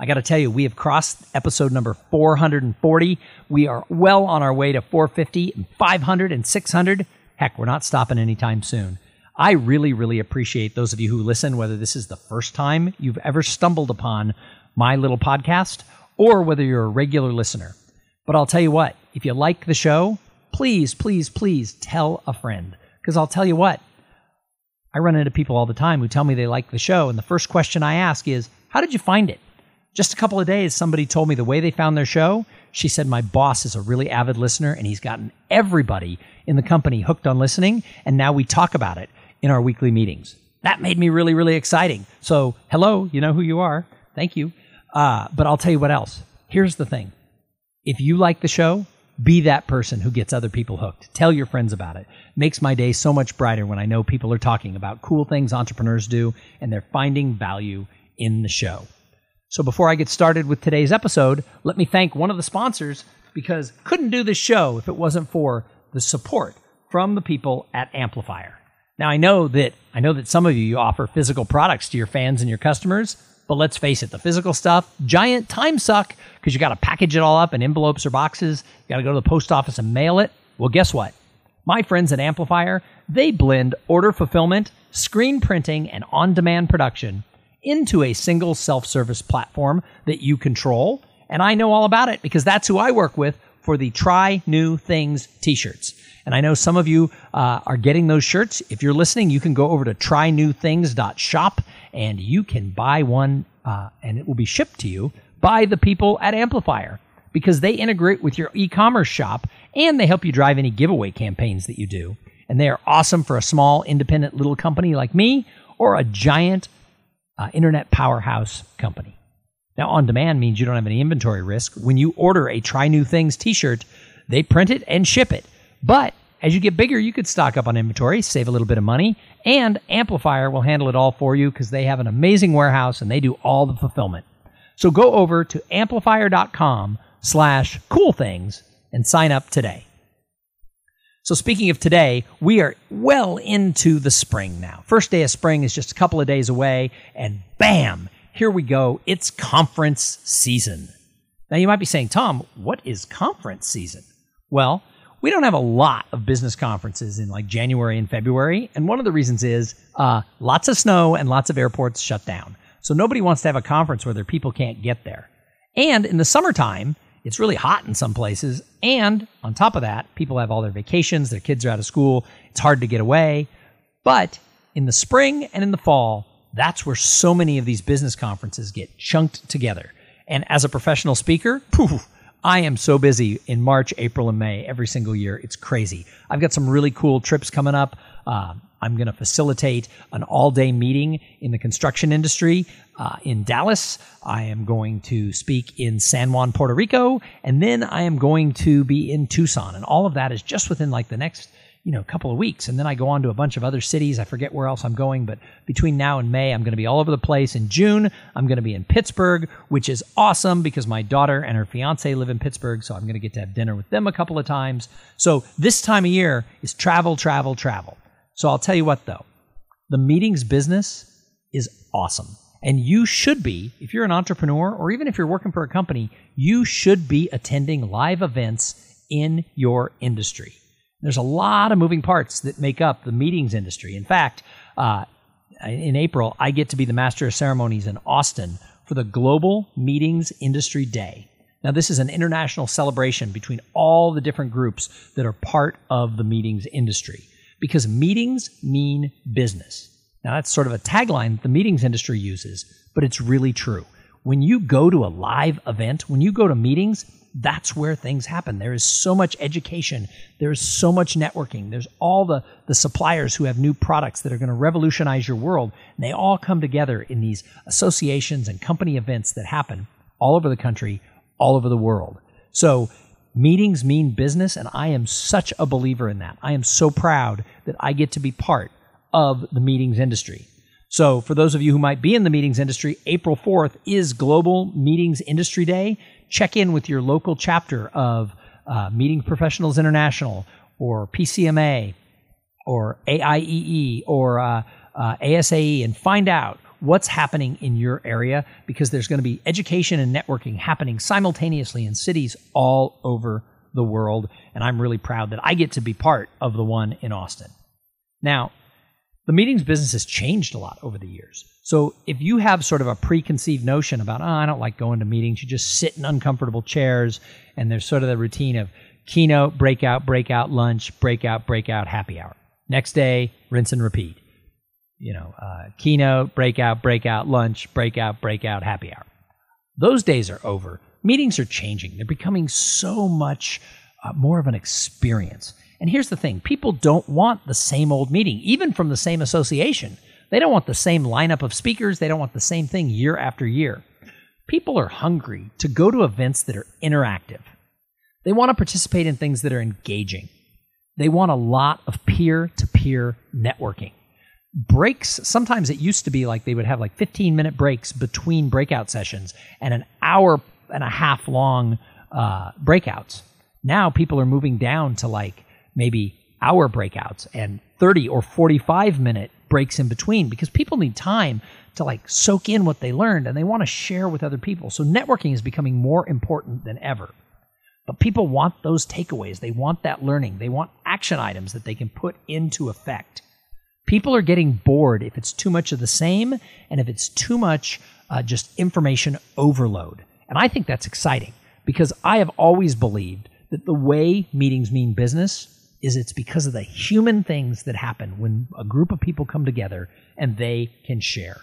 I got to tell you, we have crossed episode number 440. We are well on our way to 450 and 500 and 600. Heck, we're not stopping anytime soon. I really, really appreciate those of you who listen, whether this is the first time you've ever stumbled upon my little podcast or whether you're a regular listener. But I'll tell you what, if you like the show, please, please, please tell a friend. Because I'll tell you what, I run into people all the time who tell me they like the show. And the first question I ask is, How did you find it? Just a couple of days, somebody told me the way they found their show. She said, My boss is a really avid listener and he's gotten everybody in the company hooked on listening. And now we talk about it in our weekly meetings. That made me really, really exciting. So, hello, you know who you are. Thank you. Uh, but I'll tell you what else. Here's the thing if you like the show, be that person who gets other people hooked. Tell your friends about it. Makes my day so much brighter when I know people are talking about cool things entrepreneurs do and they're finding value in the show. So before I get started with today's episode, let me thank one of the sponsors because couldn't do this show if it wasn't for the support from the people at Amplifier. Now I know that I know that some of you offer physical products to your fans and your customers, but let's face it, the physical stuff, giant time suck because you got to package it all up in envelopes or boxes. You got to go to the post office and mail it. Well, guess what? My friends at Amplifier, they blend order fulfillment, screen printing, and on-demand production into a single self service platform that you control. And I know all about it because that's who I work with for the Try New Things t shirts. And I know some of you uh, are getting those shirts. If you're listening, you can go over to trynewthings.shop and you can buy one uh, and it will be shipped to you by the people at Amplifier because they integrate with your e commerce shop and they help you drive any giveaway campaigns that you do. And they are awesome for a small, independent little company like me or a giant uh, internet powerhouse company. Now, on demand means you don't have any inventory risk. When you order a Try New Things t shirt, they print it and ship it. But as you get bigger, you could stock up on inventory, save a little bit of money, and Amplifier will handle it all for you because they have an amazing warehouse and they do all the fulfillment. So go over to amplifier.com slash cool things and sign up today. So, speaking of today, we are well into the spring now. First day of spring is just a couple of days away, and bam, here we go. It's conference season. Now, you might be saying, Tom, what is conference season? Well, we don't have a lot of business conferences in like January and February. And one of the reasons is uh, lots of snow and lots of airports shut down. So nobody wants to have a conference where their people can't get there. And in the summertime, it's really hot in some places. And on top of that, people have all their vacations, their kids are out of school, it's hard to get away. But in the spring and in the fall, that's where so many of these business conferences get chunked together. And as a professional speaker, poof, I am so busy in March, April, and May every single year. It's crazy. I've got some really cool trips coming up. Uh, I'm going to facilitate an all day meeting in the construction industry uh, in Dallas. I am going to speak in San Juan, Puerto Rico, and then I am going to be in Tucson. And all of that is just within like the next you know, couple of weeks. And then I go on to a bunch of other cities. I forget where else I'm going, but between now and May, I'm going to be all over the place. In June, I'm going to be in Pittsburgh, which is awesome because my daughter and her fiance live in Pittsburgh. So I'm going to get to have dinner with them a couple of times. So this time of year is travel, travel, travel. So I'll tell you what, though, the meetings business is awesome. And you should be, if you're an entrepreneur or even if you're working for a company, you should be attending live events in your industry. There's a lot of moving parts that make up the meetings industry. In fact, uh, in April, I get to be the master of ceremonies in Austin for the Global Meetings Industry Day. Now, this is an international celebration between all the different groups that are part of the meetings industry because meetings mean business. Now, that's sort of a tagline that the meetings industry uses, but it's really true. When you go to a live event, when you go to meetings, that's where things happen. There is so much education. There's so much networking. There's all the, the suppliers who have new products that are going to revolutionize your world. And they all come together in these associations and company events that happen all over the country, all over the world. So meetings mean business, and I am such a believer in that. I am so proud that I get to be part of the meetings industry. So, for those of you who might be in the meetings industry, April 4th is Global Meetings Industry Day. Check in with your local chapter of uh, Meeting Professionals International or PCMA or AIEE or uh, uh, ASAE and find out what's happening in your area because there's going to be education and networking happening simultaneously in cities all over the world. And I'm really proud that I get to be part of the one in Austin. Now, the meetings business has changed a lot over the years. So if you have sort of a preconceived notion about, oh, I don't like going to meetings, you just sit in uncomfortable chairs, and there's sort of the routine of keynote, breakout, breakout, lunch, breakout, breakout, happy hour. Next day, rinse and repeat. You know, uh, keynote, breakout, breakout, lunch, breakout, breakout, happy hour. Those days are over. Meetings are changing. They're becoming so much uh, more of an experience. And here's the thing people don't want the same old meeting, even from the same association. They don't want the same lineup of speakers. They don't want the same thing year after year. People are hungry to go to events that are interactive. They want to participate in things that are engaging. They want a lot of peer to peer networking. Breaks, sometimes it used to be like they would have like 15 minute breaks between breakout sessions and an hour and a half long uh, breakouts. Now people are moving down to like maybe hour breakouts and 30 or 45 minute breaks in between because people need time to like soak in what they learned and they want to share with other people. So networking is becoming more important than ever. But people want those takeaways. They want that learning. They want action items that they can put into effect. People are getting bored if it's too much of the same and if it's too much uh, just information overload. And I think that's exciting because I have always believed that the way meetings mean business is it's because of the human things that happen when a group of people come together and they can share.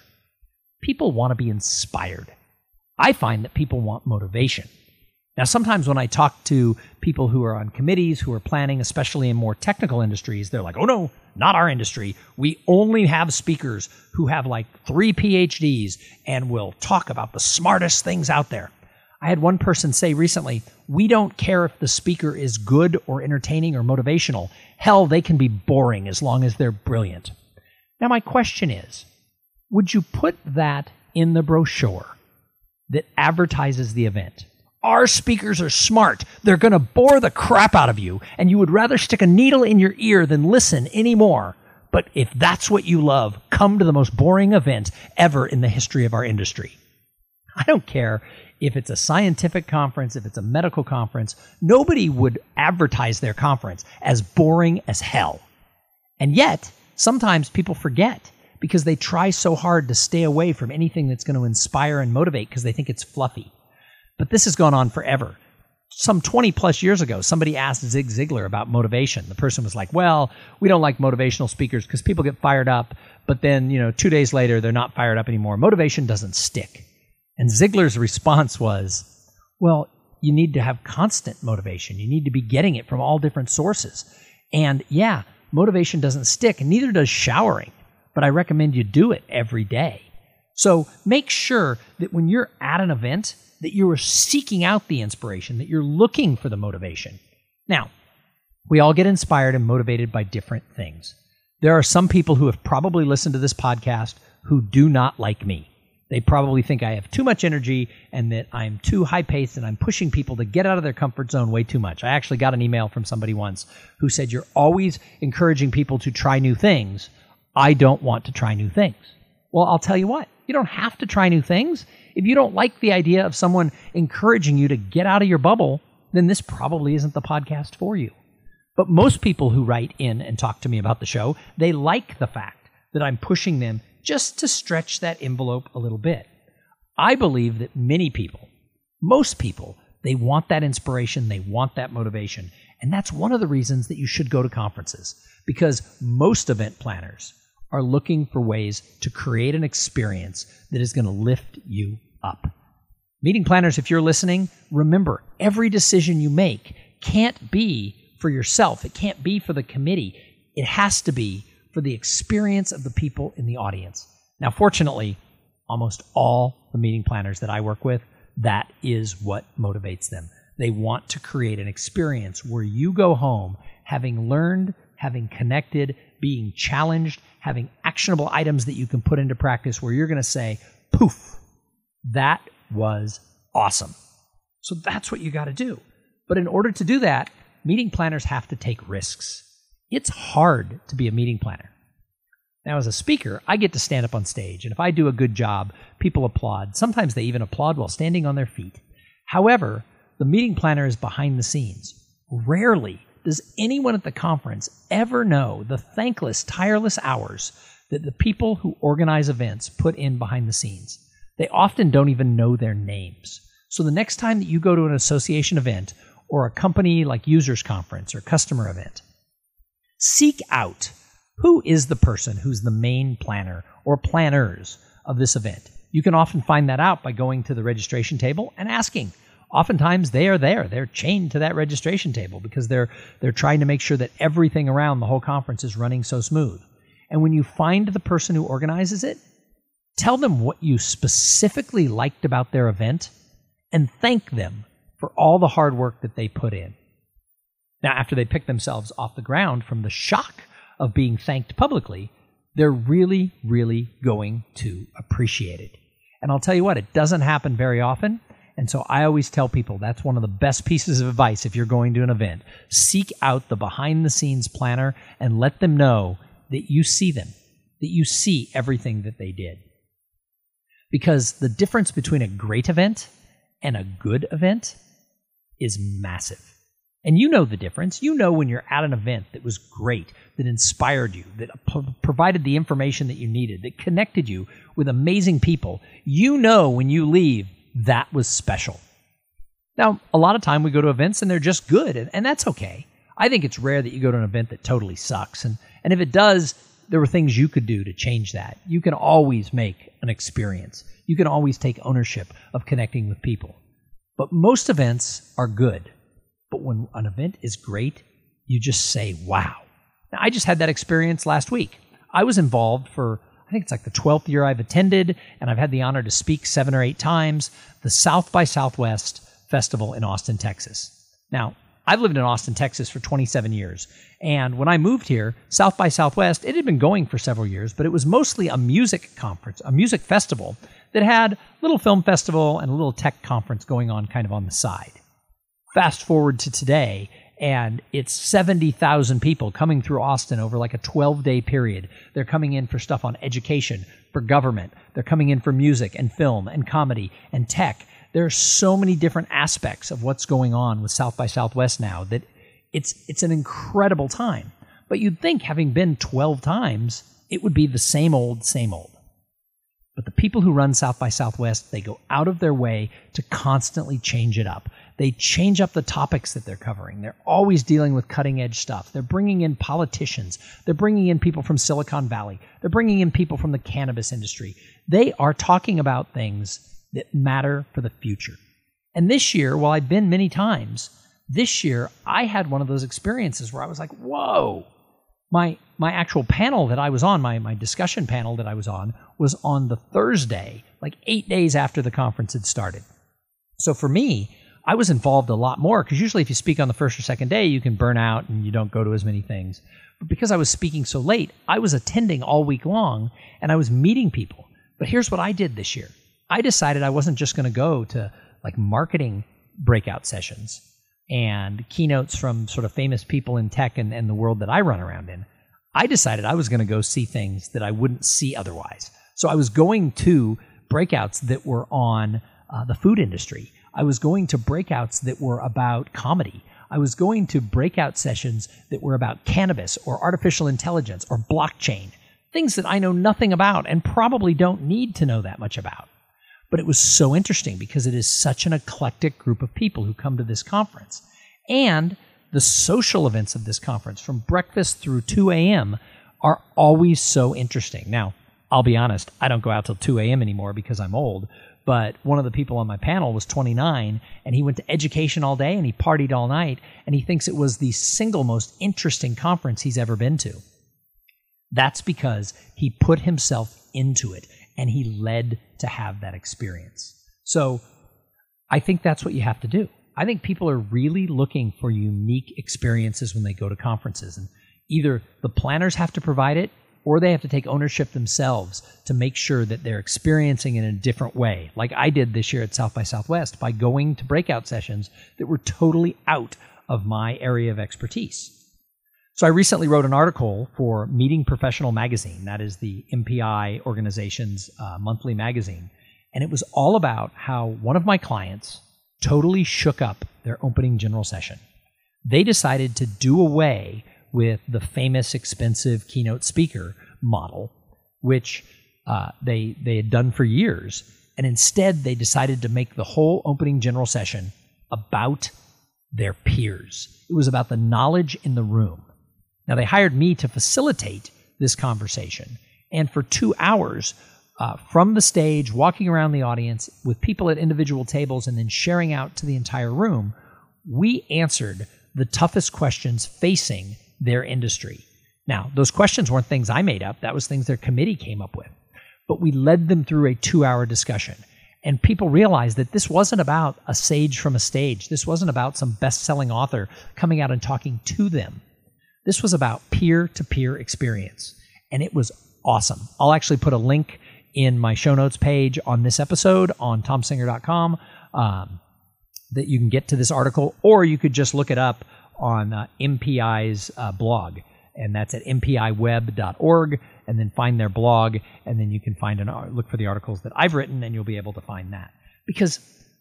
People want to be inspired. I find that people want motivation. Now, sometimes when I talk to people who are on committees who are planning, especially in more technical industries, they're like, oh no, not our industry. We only have speakers who have like three PhDs and will talk about the smartest things out there. I had one person say recently, we don't care if the speaker is good or entertaining or motivational. Hell, they can be boring as long as they're brilliant. Now, my question is would you put that in the brochure that advertises the event? Our speakers are smart. They're going to bore the crap out of you, and you would rather stick a needle in your ear than listen anymore. But if that's what you love, come to the most boring event ever in the history of our industry. I don't care if it's a scientific conference, if it's a medical conference, nobody would advertise their conference as boring as hell. And yet, sometimes people forget because they try so hard to stay away from anything that's going to inspire and motivate because they think it's fluffy. But this has gone on forever. Some 20 plus years ago, somebody asked Zig Ziglar about motivation. The person was like, Well, we don't like motivational speakers because people get fired up, but then, you know, two days later, they're not fired up anymore. Motivation doesn't stick. And Ziglar's response was, well, you need to have constant motivation. You need to be getting it from all different sources. And yeah, motivation doesn't stick, and neither does showering, but I recommend you do it every day. So make sure that when you're at an event, that you are seeking out the inspiration, that you're looking for the motivation. Now, we all get inspired and motivated by different things. There are some people who have probably listened to this podcast who do not like me. They probably think I have too much energy and that I'm too high paced and I'm pushing people to get out of their comfort zone way too much. I actually got an email from somebody once who said, You're always encouraging people to try new things. I don't want to try new things. Well, I'll tell you what, you don't have to try new things. If you don't like the idea of someone encouraging you to get out of your bubble, then this probably isn't the podcast for you. But most people who write in and talk to me about the show, they like the fact that I'm pushing them just to stretch that envelope a little bit. I believe that many people, most people, they want that inspiration, they want that motivation. And that's one of the reasons that you should go to conferences because most event planners are looking for ways to create an experience that is going to lift you up. Meeting planners, if you're listening, remember every decision you make can't be for yourself, it can't be for the committee. It has to be for the experience of the people in the audience. Now, fortunately, almost all the meeting planners that I work with that is what motivates them. They want to create an experience where you go home having learned, having connected, being challenged, having actionable items that you can put into practice where you're going to say, poof, that was awesome. So that's what you got to do. But in order to do that, meeting planners have to take risks. It's hard to be a meeting planner. Now, as a speaker, I get to stand up on stage, and if I do a good job, people applaud. Sometimes they even applaud while standing on their feet. However, the meeting planner is behind the scenes. Rarely does anyone at the conference ever know the thankless, tireless hours that the people who organize events put in behind the scenes. They often don't even know their names. So the next time that you go to an association event or a company like users conference or customer event, seek out who is the person who's the main planner or planners of this event. You can often find that out by going to the registration table and asking. Oftentimes they are there. They're chained to that registration table because they're they're trying to make sure that everything around the whole conference is running so smooth. And when you find the person who organizes it, tell them what you specifically liked about their event and thank them for all the hard work that they put in. Now, after they pick themselves off the ground from the shock of being thanked publicly, they're really, really going to appreciate it. And I'll tell you what, it doesn't happen very often. And so I always tell people that's one of the best pieces of advice if you're going to an event. Seek out the behind the scenes planner and let them know that you see them, that you see everything that they did. Because the difference between a great event and a good event is massive. And you know the difference. You know when you're at an event that was great, that inspired you, that p- provided the information that you needed, that connected you with amazing people. You know when you leave, that was special. Now, a lot of time we go to events and they're just good, and, and that's okay. I think it's rare that you go to an event that totally sucks. And, and if it does, there were things you could do to change that. You can always make an experience. You can always take ownership of connecting with people. But most events are good. But when an event is great, you just say, wow. Now, I just had that experience last week. I was involved for, I think it's like the 12th year I've attended, and I've had the honor to speak seven or eight times, the South by Southwest Festival in Austin, Texas. Now, I've lived in Austin, Texas for 27 years. And when I moved here, South by Southwest, it had been going for several years, but it was mostly a music conference, a music festival that had a little film festival and a little tech conference going on kind of on the side. Fast forward to today, and it's 70,000 people coming through Austin over like a 12 day period. They're coming in for stuff on education, for government. They're coming in for music and film and comedy and tech there are so many different aspects of what's going on with South by Southwest now that it's it's an incredible time. But you'd think having been 12 times, it would be the same old, same old. But the people who run South by Southwest, they go out of their way to constantly change it up. They change up the topics that they're covering. They're always dealing with cutting edge stuff. They're bringing in politicians. They're bringing in people from Silicon Valley. They're bringing in people from the cannabis industry. They are talking about things that matter for the future. And this year, while I've been many times, this year I had one of those experiences where I was like, whoa. My my actual panel that I was on, my, my discussion panel that I was on, was on the Thursday, like eight days after the conference had started. So for me, I was involved a lot more because usually if you speak on the first or second day, you can burn out and you don't go to as many things. But because I was speaking so late, I was attending all week long and I was meeting people. But here's what I did this year I decided I wasn't just going to go to like marketing breakout sessions and keynotes from sort of famous people in tech and, and the world that I run around in. I decided I was going to go see things that I wouldn't see otherwise. So I was going to breakouts that were on uh, the food industry. I was going to breakouts that were about comedy. I was going to breakout sessions that were about cannabis or artificial intelligence or blockchain, things that I know nothing about and probably don't need to know that much about. But it was so interesting because it is such an eclectic group of people who come to this conference. And the social events of this conference, from breakfast through 2 a.m., are always so interesting. Now, I'll be honest, I don't go out till 2 a.m. anymore because I'm old. But one of the people on my panel was 29, and he went to education all day and he partied all night, and he thinks it was the single most interesting conference he's ever been to. That's because he put himself into it and he led to have that experience. So I think that's what you have to do. I think people are really looking for unique experiences when they go to conferences. And either the planners have to provide it or they have to take ownership themselves to make sure that they're experiencing it in a different way, like I did this year at South by Southwest by going to breakout sessions that were totally out of my area of expertise. So I recently wrote an article for Meeting Professional Magazine, that is the MPI organization's uh, monthly magazine, and it was all about how one of my clients totally shook up their opening general session. They decided to do away with the famous expensive keynote speaker model, which uh, they they had done for years, and instead they decided to make the whole opening general session about their peers. It was about the knowledge in the room. Now they hired me to facilitate this conversation, and for two hours. Uh, from the stage, walking around the audience with people at individual tables, and then sharing out to the entire room, we answered the toughest questions facing their industry. Now, those questions weren't things I made up, that was things their committee came up with. But we led them through a two hour discussion. And people realized that this wasn't about a sage from a stage. This wasn't about some best selling author coming out and talking to them. This was about peer to peer experience. And it was awesome. I'll actually put a link in my show notes page on this episode on tomsinger.com um, that you can get to this article, or you could just look it up on uh, MPI's uh, blog, and that's at mpiweb.org. And then find their blog, and then you can find an uh, look for the articles that I've written, and you'll be able to find that. Because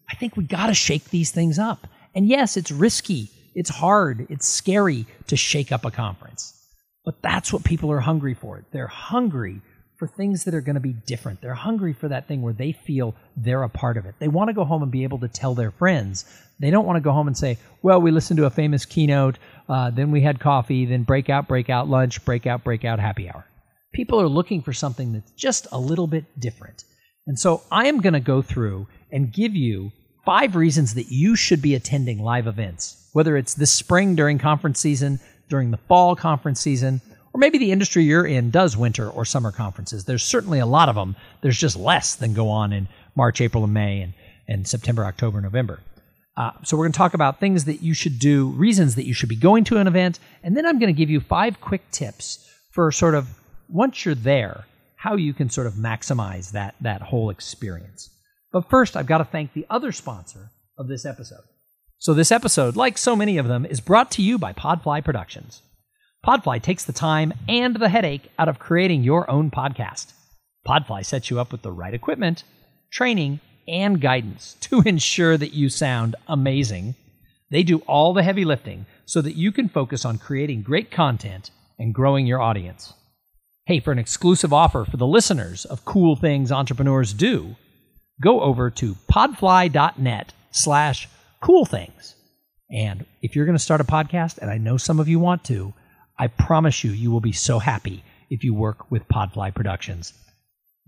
I think we got to shake these things up. And yes, it's risky, it's hard, it's scary to shake up a conference, but that's what people are hungry for. They're hungry for things that are going to be different. They're hungry for that thing where they feel they're a part of it. They want to go home and be able to tell their friends. They don't want to go home and say, well, we listened to a famous keynote, uh, then we had coffee, then breakout, breakout, lunch, breakout, breakout, happy hour. People are looking for something that's just a little bit different. And so I am going to go through and give you five reasons that you should be attending live events, whether it's this spring during conference season, during the fall conference season, or maybe the industry you're in does winter or summer conferences. There's certainly a lot of them. There's just less than go on in March, April, and May, and, and September, October, November. Uh, so we're going to talk about things that you should do, reasons that you should be going to an event, and then I'm going to give you five quick tips for sort of once you're there, how you can sort of maximize that that whole experience. But first, I've got to thank the other sponsor of this episode. So this episode, like so many of them, is brought to you by Podfly Productions. Podfly takes the time and the headache out of creating your own podcast. Podfly sets you up with the right equipment, training, and guidance to ensure that you sound amazing. They do all the heavy lifting so that you can focus on creating great content and growing your audience. Hey, for an exclusive offer for the listeners of Cool Things Entrepreneurs Do, go over to podfly.net slash cool things. And if you're going to start a podcast, and I know some of you want to, I promise you, you will be so happy if you work with Podfly Productions.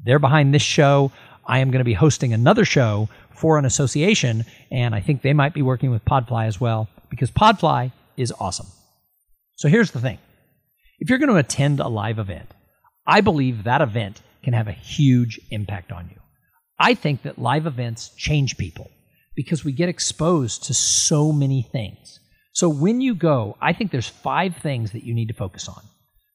They're behind this show. I am going to be hosting another show for an association, and I think they might be working with Podfly as well because Podfly is awesome. So here's the thing if you're going to attend a live event, I believe that event can have a huge impact on you. I think that live events change people because we get exposed to so many things. So when you go, I think there's five things that you need to focus on.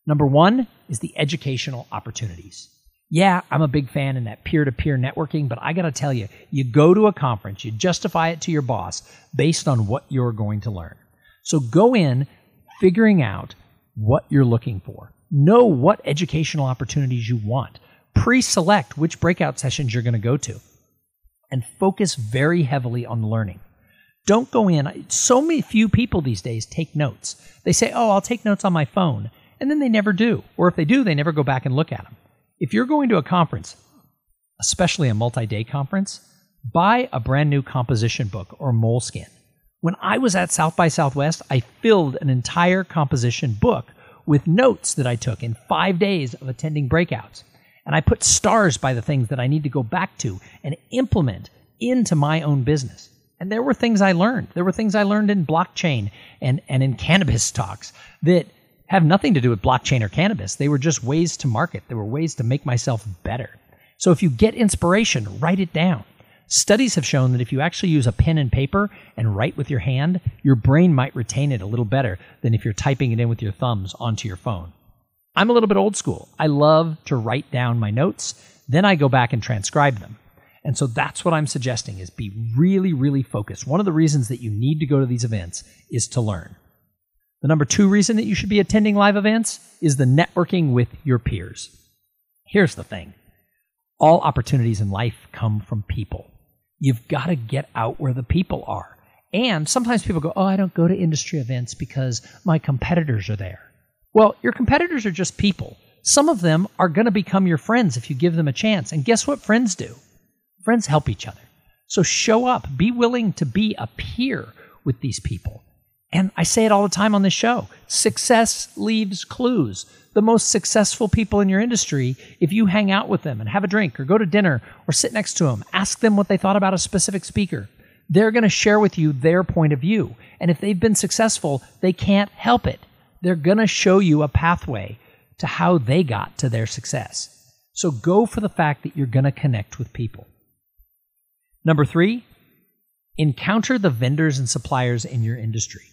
Number one is the educational opportunities. Yeah, I'm a big fan in that peer to peer networking, but I got to tell you, you go to a conference, you justify it to your boss based on what you're going to learn. So go in figuring out what you're looking for. Know what educational opportunities you want. Pre select which breakout sessions you're going to go to. And focus very heavily on learning. Don't go in. So many few people these days take notes. They say, "Oh, I'll take notes on my phone," and then they never do. Or if they do, they never go back and look at them. If you're going to a conference, especially a multi-day conference, buy a brand new composition book or moleskin. When I was at South by Southwest, I filled an entire composition book with notes that I took in 5 days of attending breakouts. And I put stars by the things that I need to go back to and implement into my own business. And there were things I learned. There were things I learned in blockchain and, and in cannabis talks that have nothing to do with blockchain or cannabis. They were just ways to market, they were ways to make myself better. So if you get inspiration, write it down. Studies have shown that if you actually use a pen and paper and write with your hand, your brain might retain it a little better than if you're typing it in with your thumbs onto your phone. I'm a little bit old school. I love to write down my notes, then I go back and transcribe them. And so that's what I'm suggesting is be really, really focused. One of the reasons that you need to go to these events is to learn. The number two reason that you should be attending live events is the networking with your peers. Here's the thing all opportunities in life come from people. You've got to get out where the people are. And sometimes people go, Oh, I don't go to industry events because my competitors are there. Well, your competitors are just people. Some of them are going to become your friends if you give them a chance. And guess what friends do? Friends help each other. So show up, be willing to be a peer with these people. And I say it all the time on this show success leaves clues. The most successful people in your industry, if you hang out with them and have a drink or go to dinner or sit next to them, ask them what they thought about a specific speaker, they're going to share with you their point of view. And if they've been successful, they can't help it. They're going to show you a pathway to how they got to their success. So go for the fact that you're going to connect with people. Number three, encounter the vendors and suppliers in your industry.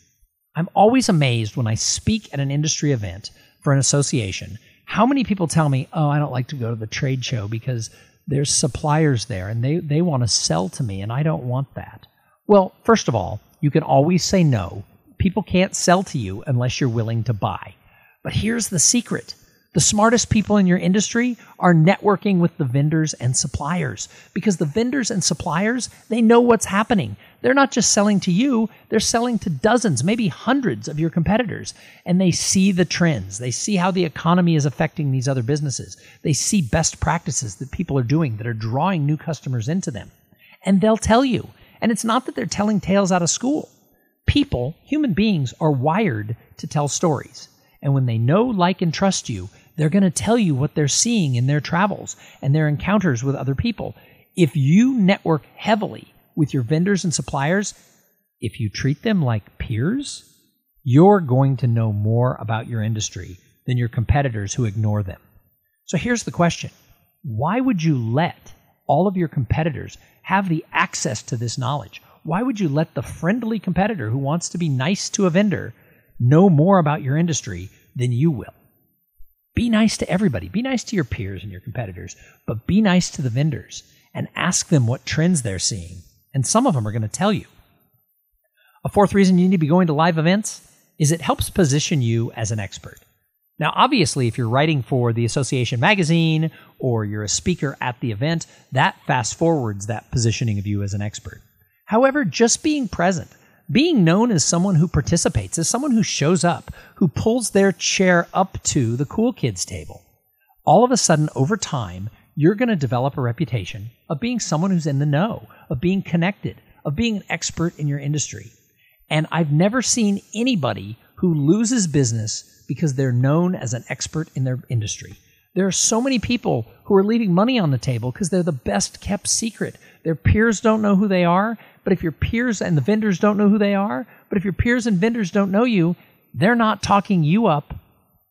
I'm always amazed when I speak at an industry event for an association how many people tell me, oh, I don't like to go to the trade show because there's suppliers there and they, they want to sell to me and I don't want that. Well, first of all, you can always say no. People can't sell to you unless you're willing to buy. But here's the secret the smartest people in your industry are networking with the vendors and suppliers because the vendors and suppliers, they know what's happening. They're not just selling to you, they're selling to dozens, maybe hundreds of your competitors. And they see the trends. They see how the economy is affecting these other businesses. They see best practices that people are doing that are drawing new customers into them. And they'll tell you. And it's not that they're telling tales out of school. People, human beings, are wired to tell stories. And when they know, like, and trust you, they're going to tell you what they're seeing in their travels and their encounters with other people. If you network heavily with your vendors and suppliers, if you treat them like peers, you're going to know more about your industry than your competitors who ignore them. So here's the question Why would you let all of your competitors have the access to this knowledge? Why would you let the friendly competitor who wants to be nice to a vendor know more about your industry than you will? Be nice to everybody. Be nice to your peers and your competitors, but be nice to the vendors and ask them what trends they're seeing. And some of them are going to tell you. A fourth reason you need to be going to live events is it helps position you as an expert. Now, obviously, if you're writing for the association magazine or you're a speaker at the event, that fast forwards that positioning of you as an expert. However, just being present, being known as someone who participates, as someone who shows up, who pulls their chair up to the cool kids table, all of a sudden, over time, you're going to develop a reputation of being someone who's in the know, of being connected, of being an expert in your industry. And I've never seen anybody who loses business because they're known as an expert in their industry. There are so many people who are leaving money on the table because they're the best kept secret. Their peers don't know who they are, but if your peers and the vendors don't know who they are, but if your peers and vendors don't know you, they're not talking you up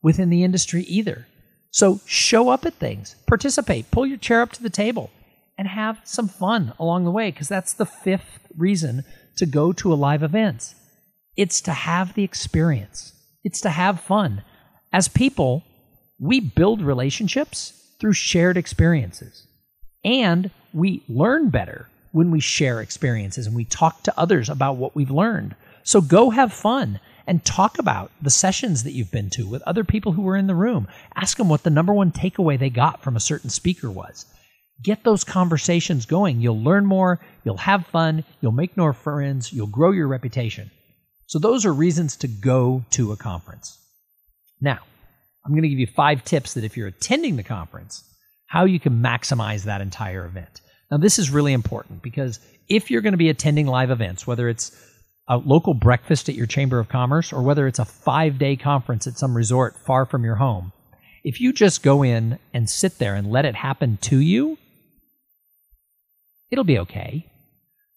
within the industry either. So show up at things, participate, pull your chair up to the table, and have some fun along the way, because that's the fifth reason to go to a live event. It's to have the experience, it's to have fun. As people, we build relationships through shared experiences, and we learn better when we share experiences and we talk to others about what we've learned. So go have fun and talk about the sessions that you've been to with other people who were in the room. Ask them what the number one takeaway they got from a certain speaker was. Get those conversations going. You'll learn more, you'll have fun, you'll make more friends, you'll grow your reputation. So, those are reasons to go to a conference. Now, I'm going to give you five tips that if you're attending the conference, how you can maximize that entire event. Now, this is really important because if you're going to be attending live events, whether it's a local breakfast at your Chamber of Commerce or whether it's a five day conference at some resort far from your home, if you just go in and sit there and let it happen to you, it'll be okay.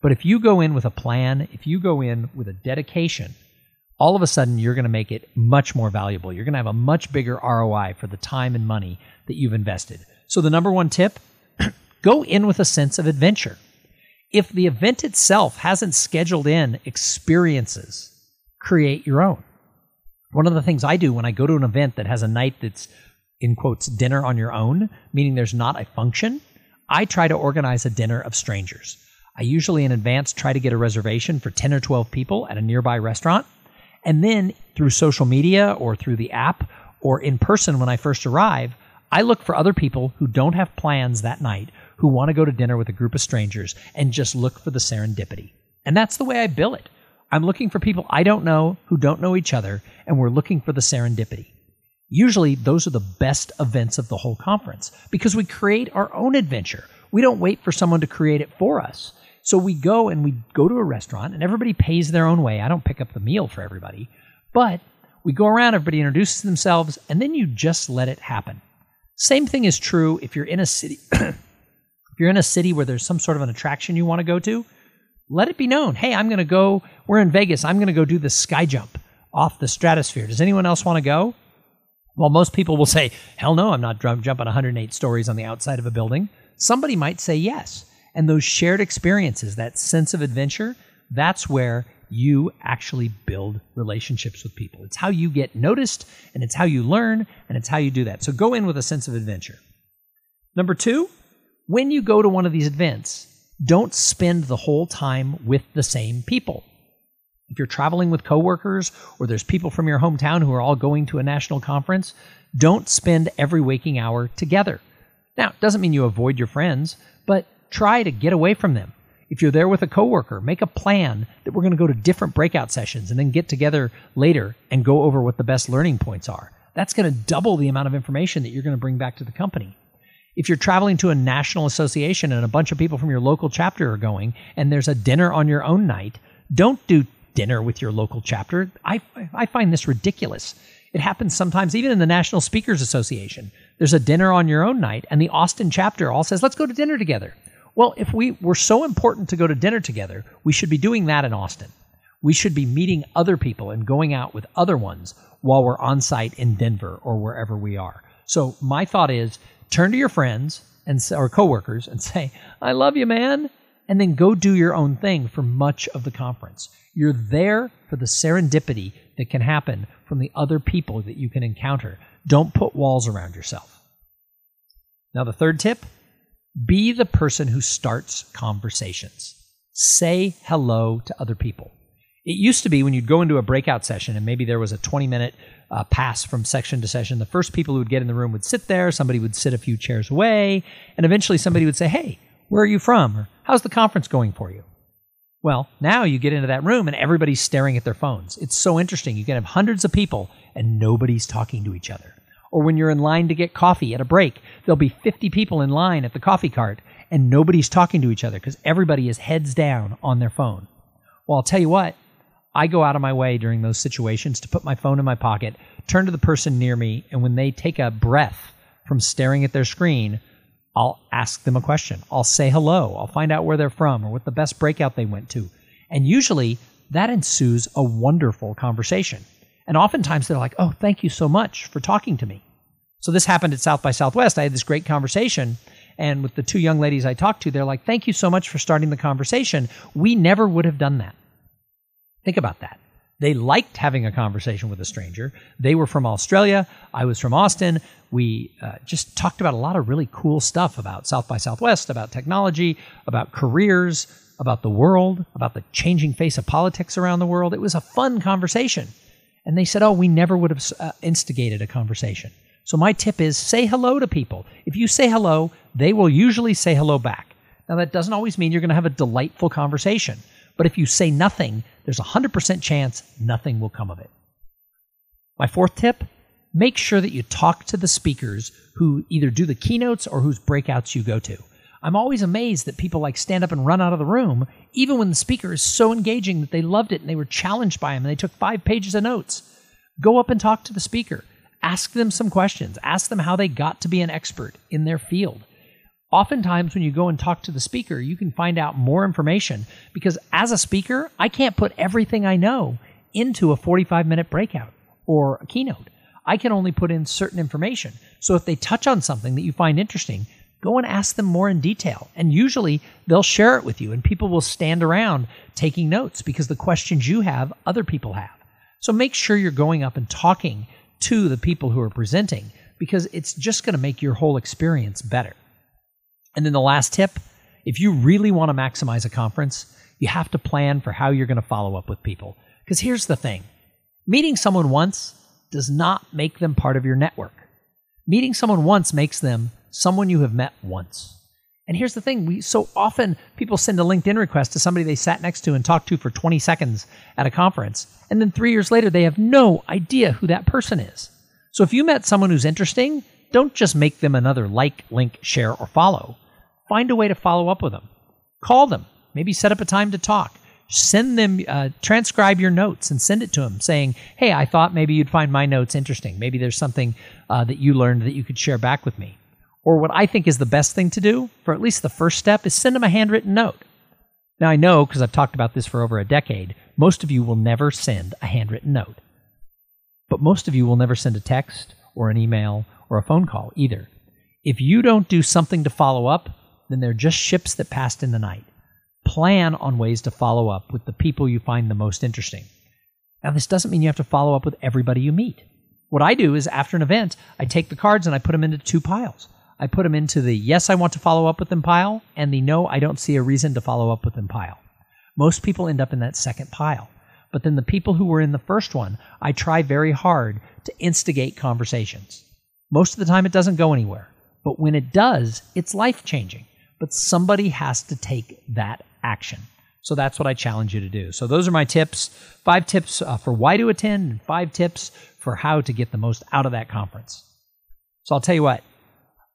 But if you go in with a plan, if you go in with a dedication, all of a sudden you're going to make it much more valuable. You're going to have a much bigger ROI for the time and money that you've invested. So, the number one tip Go in with a sense of adventure. If the event itself hasn't scheduled in experiences, create your own. One of the things I do when I go to an event that has a night that's in quotes dinner on your own, meaning there's not a function, I try to organize a dinner of strangers. I usually in advance try to get a reservation for 10 or 12 people at a nearby restaurant. And then through social media or through the app or in person when I first arrive, I look for other people who don't have plans that night who want to go to dinner with a group of strangers and just look for the serendipity. And that's the way I bill it. I'm looking for people I don't know who don't know each other, and we're looking for the serendipity. Usually, those are the best events of the whole conference because we create our own adventure. We don't wait for someone to create it for us. So we go and we go to a restaurant, and everybody pays their own way. I don't pick up the meal for everybody, but we go around, everybody introduces themselves, and then you just let it happen. Same thing is true if you're in a city. you're in a city where there's some sort of an attraction you want to go to, let it be known. Hey, I'm going to go. We're in Vegas. I'm going to go do the sky jump off the stratosphere. Does anyone else want to go? Well, most people will say, hell no, I'm not jumping 108 stories on the outside of a building. Somebody might say yes. And those shared experiences, that sense of adventure, that's where you actually build relationships with people. It's how you get noticed, and it's how you learn, and it's how you do that. So go in with a sense of adventure. Number two, when you go to one of these events, don't spend the whole time with the same people. If you're traveling with coworkers or there's people from your hometown who are all going to a national conference, don't spend every waking hour together. Now, it doesn't mean you avoid your friends, but try to get away from them. If you're there with a coworker, make a plan that we're going to go to different breakout sessions and then get together later and go over what the best learning points are. That's going to double the amount of information that you're going to bring back to the company. If you're traveling to a national association and a bunch of people from your local chapter are going and there's a dinner on your own night, don't do dinner with your local chapter. I, I find this ridiculous. It happens sometimes, even in the National Speakers Association. There's a dinner on your own night, and the Austin chapter all says, let's go to dinner together. Well, if we were so important to go to dinner together, we should be doing that in Austin. We should be meeting other people and going out with other ones while we're on site in Denver or wherever we are. So my thought is turn to your friends and or coworkers and say, "I love you, man," and then go do your own thing for much of the conference. You're there for the serendipity that can happen from the other people that you can encounter. Don't put walls around yourself. Now, the third tip be the person who starts conversations. Say hello to other people. It used to be when you'd go into a breakout session and maybe there was a 20 minute uh, pass from section to session, the first people who would get in the room would sit there, somebody would sit a few chairs away, and eventually somebody would say, Hey, where are you from? Or how's the conference going for you? Well, now you get into that room and everybody's staring at their phones. It's so interesting. You can have hundreds of people and nobody's talking to each other. Or when you're in line to get coffee at a break, there'll be 50 people in line at the coffee cart and nobody's talking to each other because everybody is heads down on their phone. Well, I'll tell you what, I go out of my way during those situations to put my phone in my pocket, turn to the person near me, and when they take a breath from staring at their screen, I'll ask them a question. I'll say hello. I'll find out where they're from or what the best breakout they went to. And usually that ensues a wonderful conversation. And oftentimes they're like, oh, thank you so much for talking to me. So this happened at South by Southwest. I had this great conversation. And with the two young ladies I talked to, they're like, thank you so much for starting the conversation. We never would have done that. Think about that. They liked having a conversation with a stranger. They were from Australia. I was from Austin. We uh, just talked about a lot of really cool stuff about South by Southwest, about technology, about careers, about the world, about the changing face of politics around the world. It was a fun conversation. And they said, Oh, we never would have uh, instigated a conversation. So my tip is say hello to people. If you say hello, they will usually say hello back. Now, that doesn't always mean you're going to have a delightful conversation. But if you say nothing, there's a 100% chance nothing will come of it. My fourth tip make sure that you talk to the speakers who either do the keynotes or whose breakouts you go to. I'm always amazed that people like stand up and run out of the room, even when the speaker is so engaging that they loved it and they were challenged by him and they took five pages of notes. Go up and talk to the speaker. Ask them some questions. Ask them how they got to be an expert in their field oftentimes when you go and talk to the speaker, you can find out more information because as a speaker, I can't put everything I know into a 45 minute breakout or a keynote. I can only put in certain information. So if they touch on something that you find interesting, go and ask them more in detail. And usually they'll share it with you, and people will stand around taking notes because the questions you have, other people have. So make sure you're going up and talking to the people who are presenting because it's just going to make your whole experience better. And then the last tip if you really want to maximize a conference, you have to plan for how you're going to follow up with people. Because here's the thing meeting someone once does not make them part of your network. Meeting someone once makes them someone you have met once. And here's the thing we so often people send a LinkedIn request to somebody they sat next to and talked to for 20 seconds at a conference, and then 3 years later they have no idea who that person is. So if you met someone who's interesting, don't just make them another like, link, share or follow. Find a way to follow up with them. Call them, maybe set up a time to talk. Send them, uh, transcribe your notes and send it to them saying, Hey, I thought maybe you'd find my notes interesting. Maybe there's something uh, that you learned that you could share back with me. Or what I think is the best thing to do for at least the first step is send them a handwritten note. Now, I know because I've talked about this for over a decade, most of you will never send a handwritten note. But most of you will never send a text or an email or a phone call either. If you don't do something to follow up, then they're just ships that passed in the night. Plan on ways to follow up with the people you find the most interesting. Now, this doesn't mean you have to follow up with everybody you meet. What I do is after an event, I take the cards and I put them into two piles. I put them into the yes, I want to follow up with them pile and the no, I don't see a reason to follow up with them pile. Most people end up in that second pile. But then the people who were in the first one, I try very hard to instigate conversations. Most of the time, it doesn't go anywhere. But when it does, it's life changing. But somebody has to take that action. So that's what I challenge you to do. So those are my tips five tips uh, for why to attend, and five tips for how to get the most out of that conference. So I'll tell you what,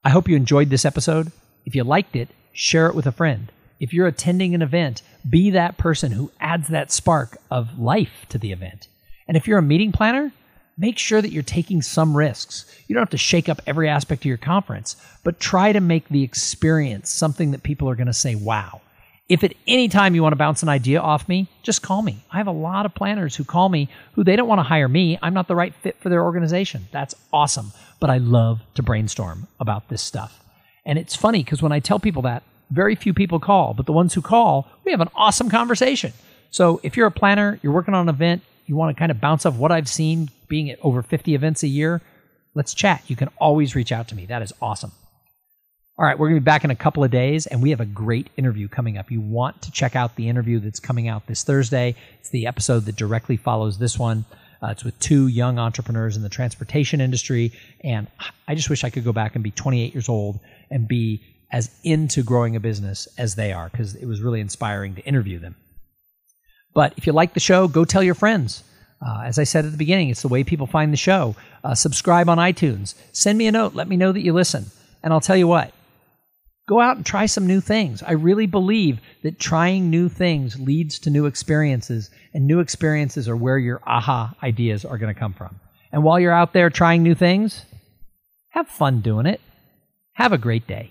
I hope you enjoyed this episode. If you liked it, share it with a friend. If you're attending an event, be that person who adds that spark of life to the event. And if you're a meeting planner, make sure that you're taking some risks. You don't have to shake up every aspect of your conference, but try to make the experience something that people are going to say, wow. If at any time you want to bounce an idea off me, just call me. I have a lot of planners who call me who they don't want to hire me. I'm not the right fit for their organization. That's awesome. But I love to brainstorm about this stuff. And it's funny because when I tell people that, very few people call, but the ones who call, we have an awesome conversation. So if you're a planner, you're working on an event, you want to kind of bounce off what I've seen being at over 50 events a year, let's chat. You can always reach out to me. That is awesome. All right, we're going to be back in a couple of days, and we have a great interview coming up. You want to check out the interview that's coming out this Thursday. It's the episode that directly follows this one. Uh, it's with two young entrepreneurs in the transportation industry, and I just wish I could go back and be 28 years old and be as into growing a business as they are because it was really inspiring to interview them. But if you like the show, go tell your friends. Uh, as I said at the beginning, it's the way people find the show. Uh, subscribe on iTunes. Send me a note. Let me know that you listen. And I'll tell you what, go out and try some new things. I really believe that trying new things leads to new experiences, and new experiences are where your aha ideas are going to come from. And while you're out there trying new things, have fun doing it. Have a great day.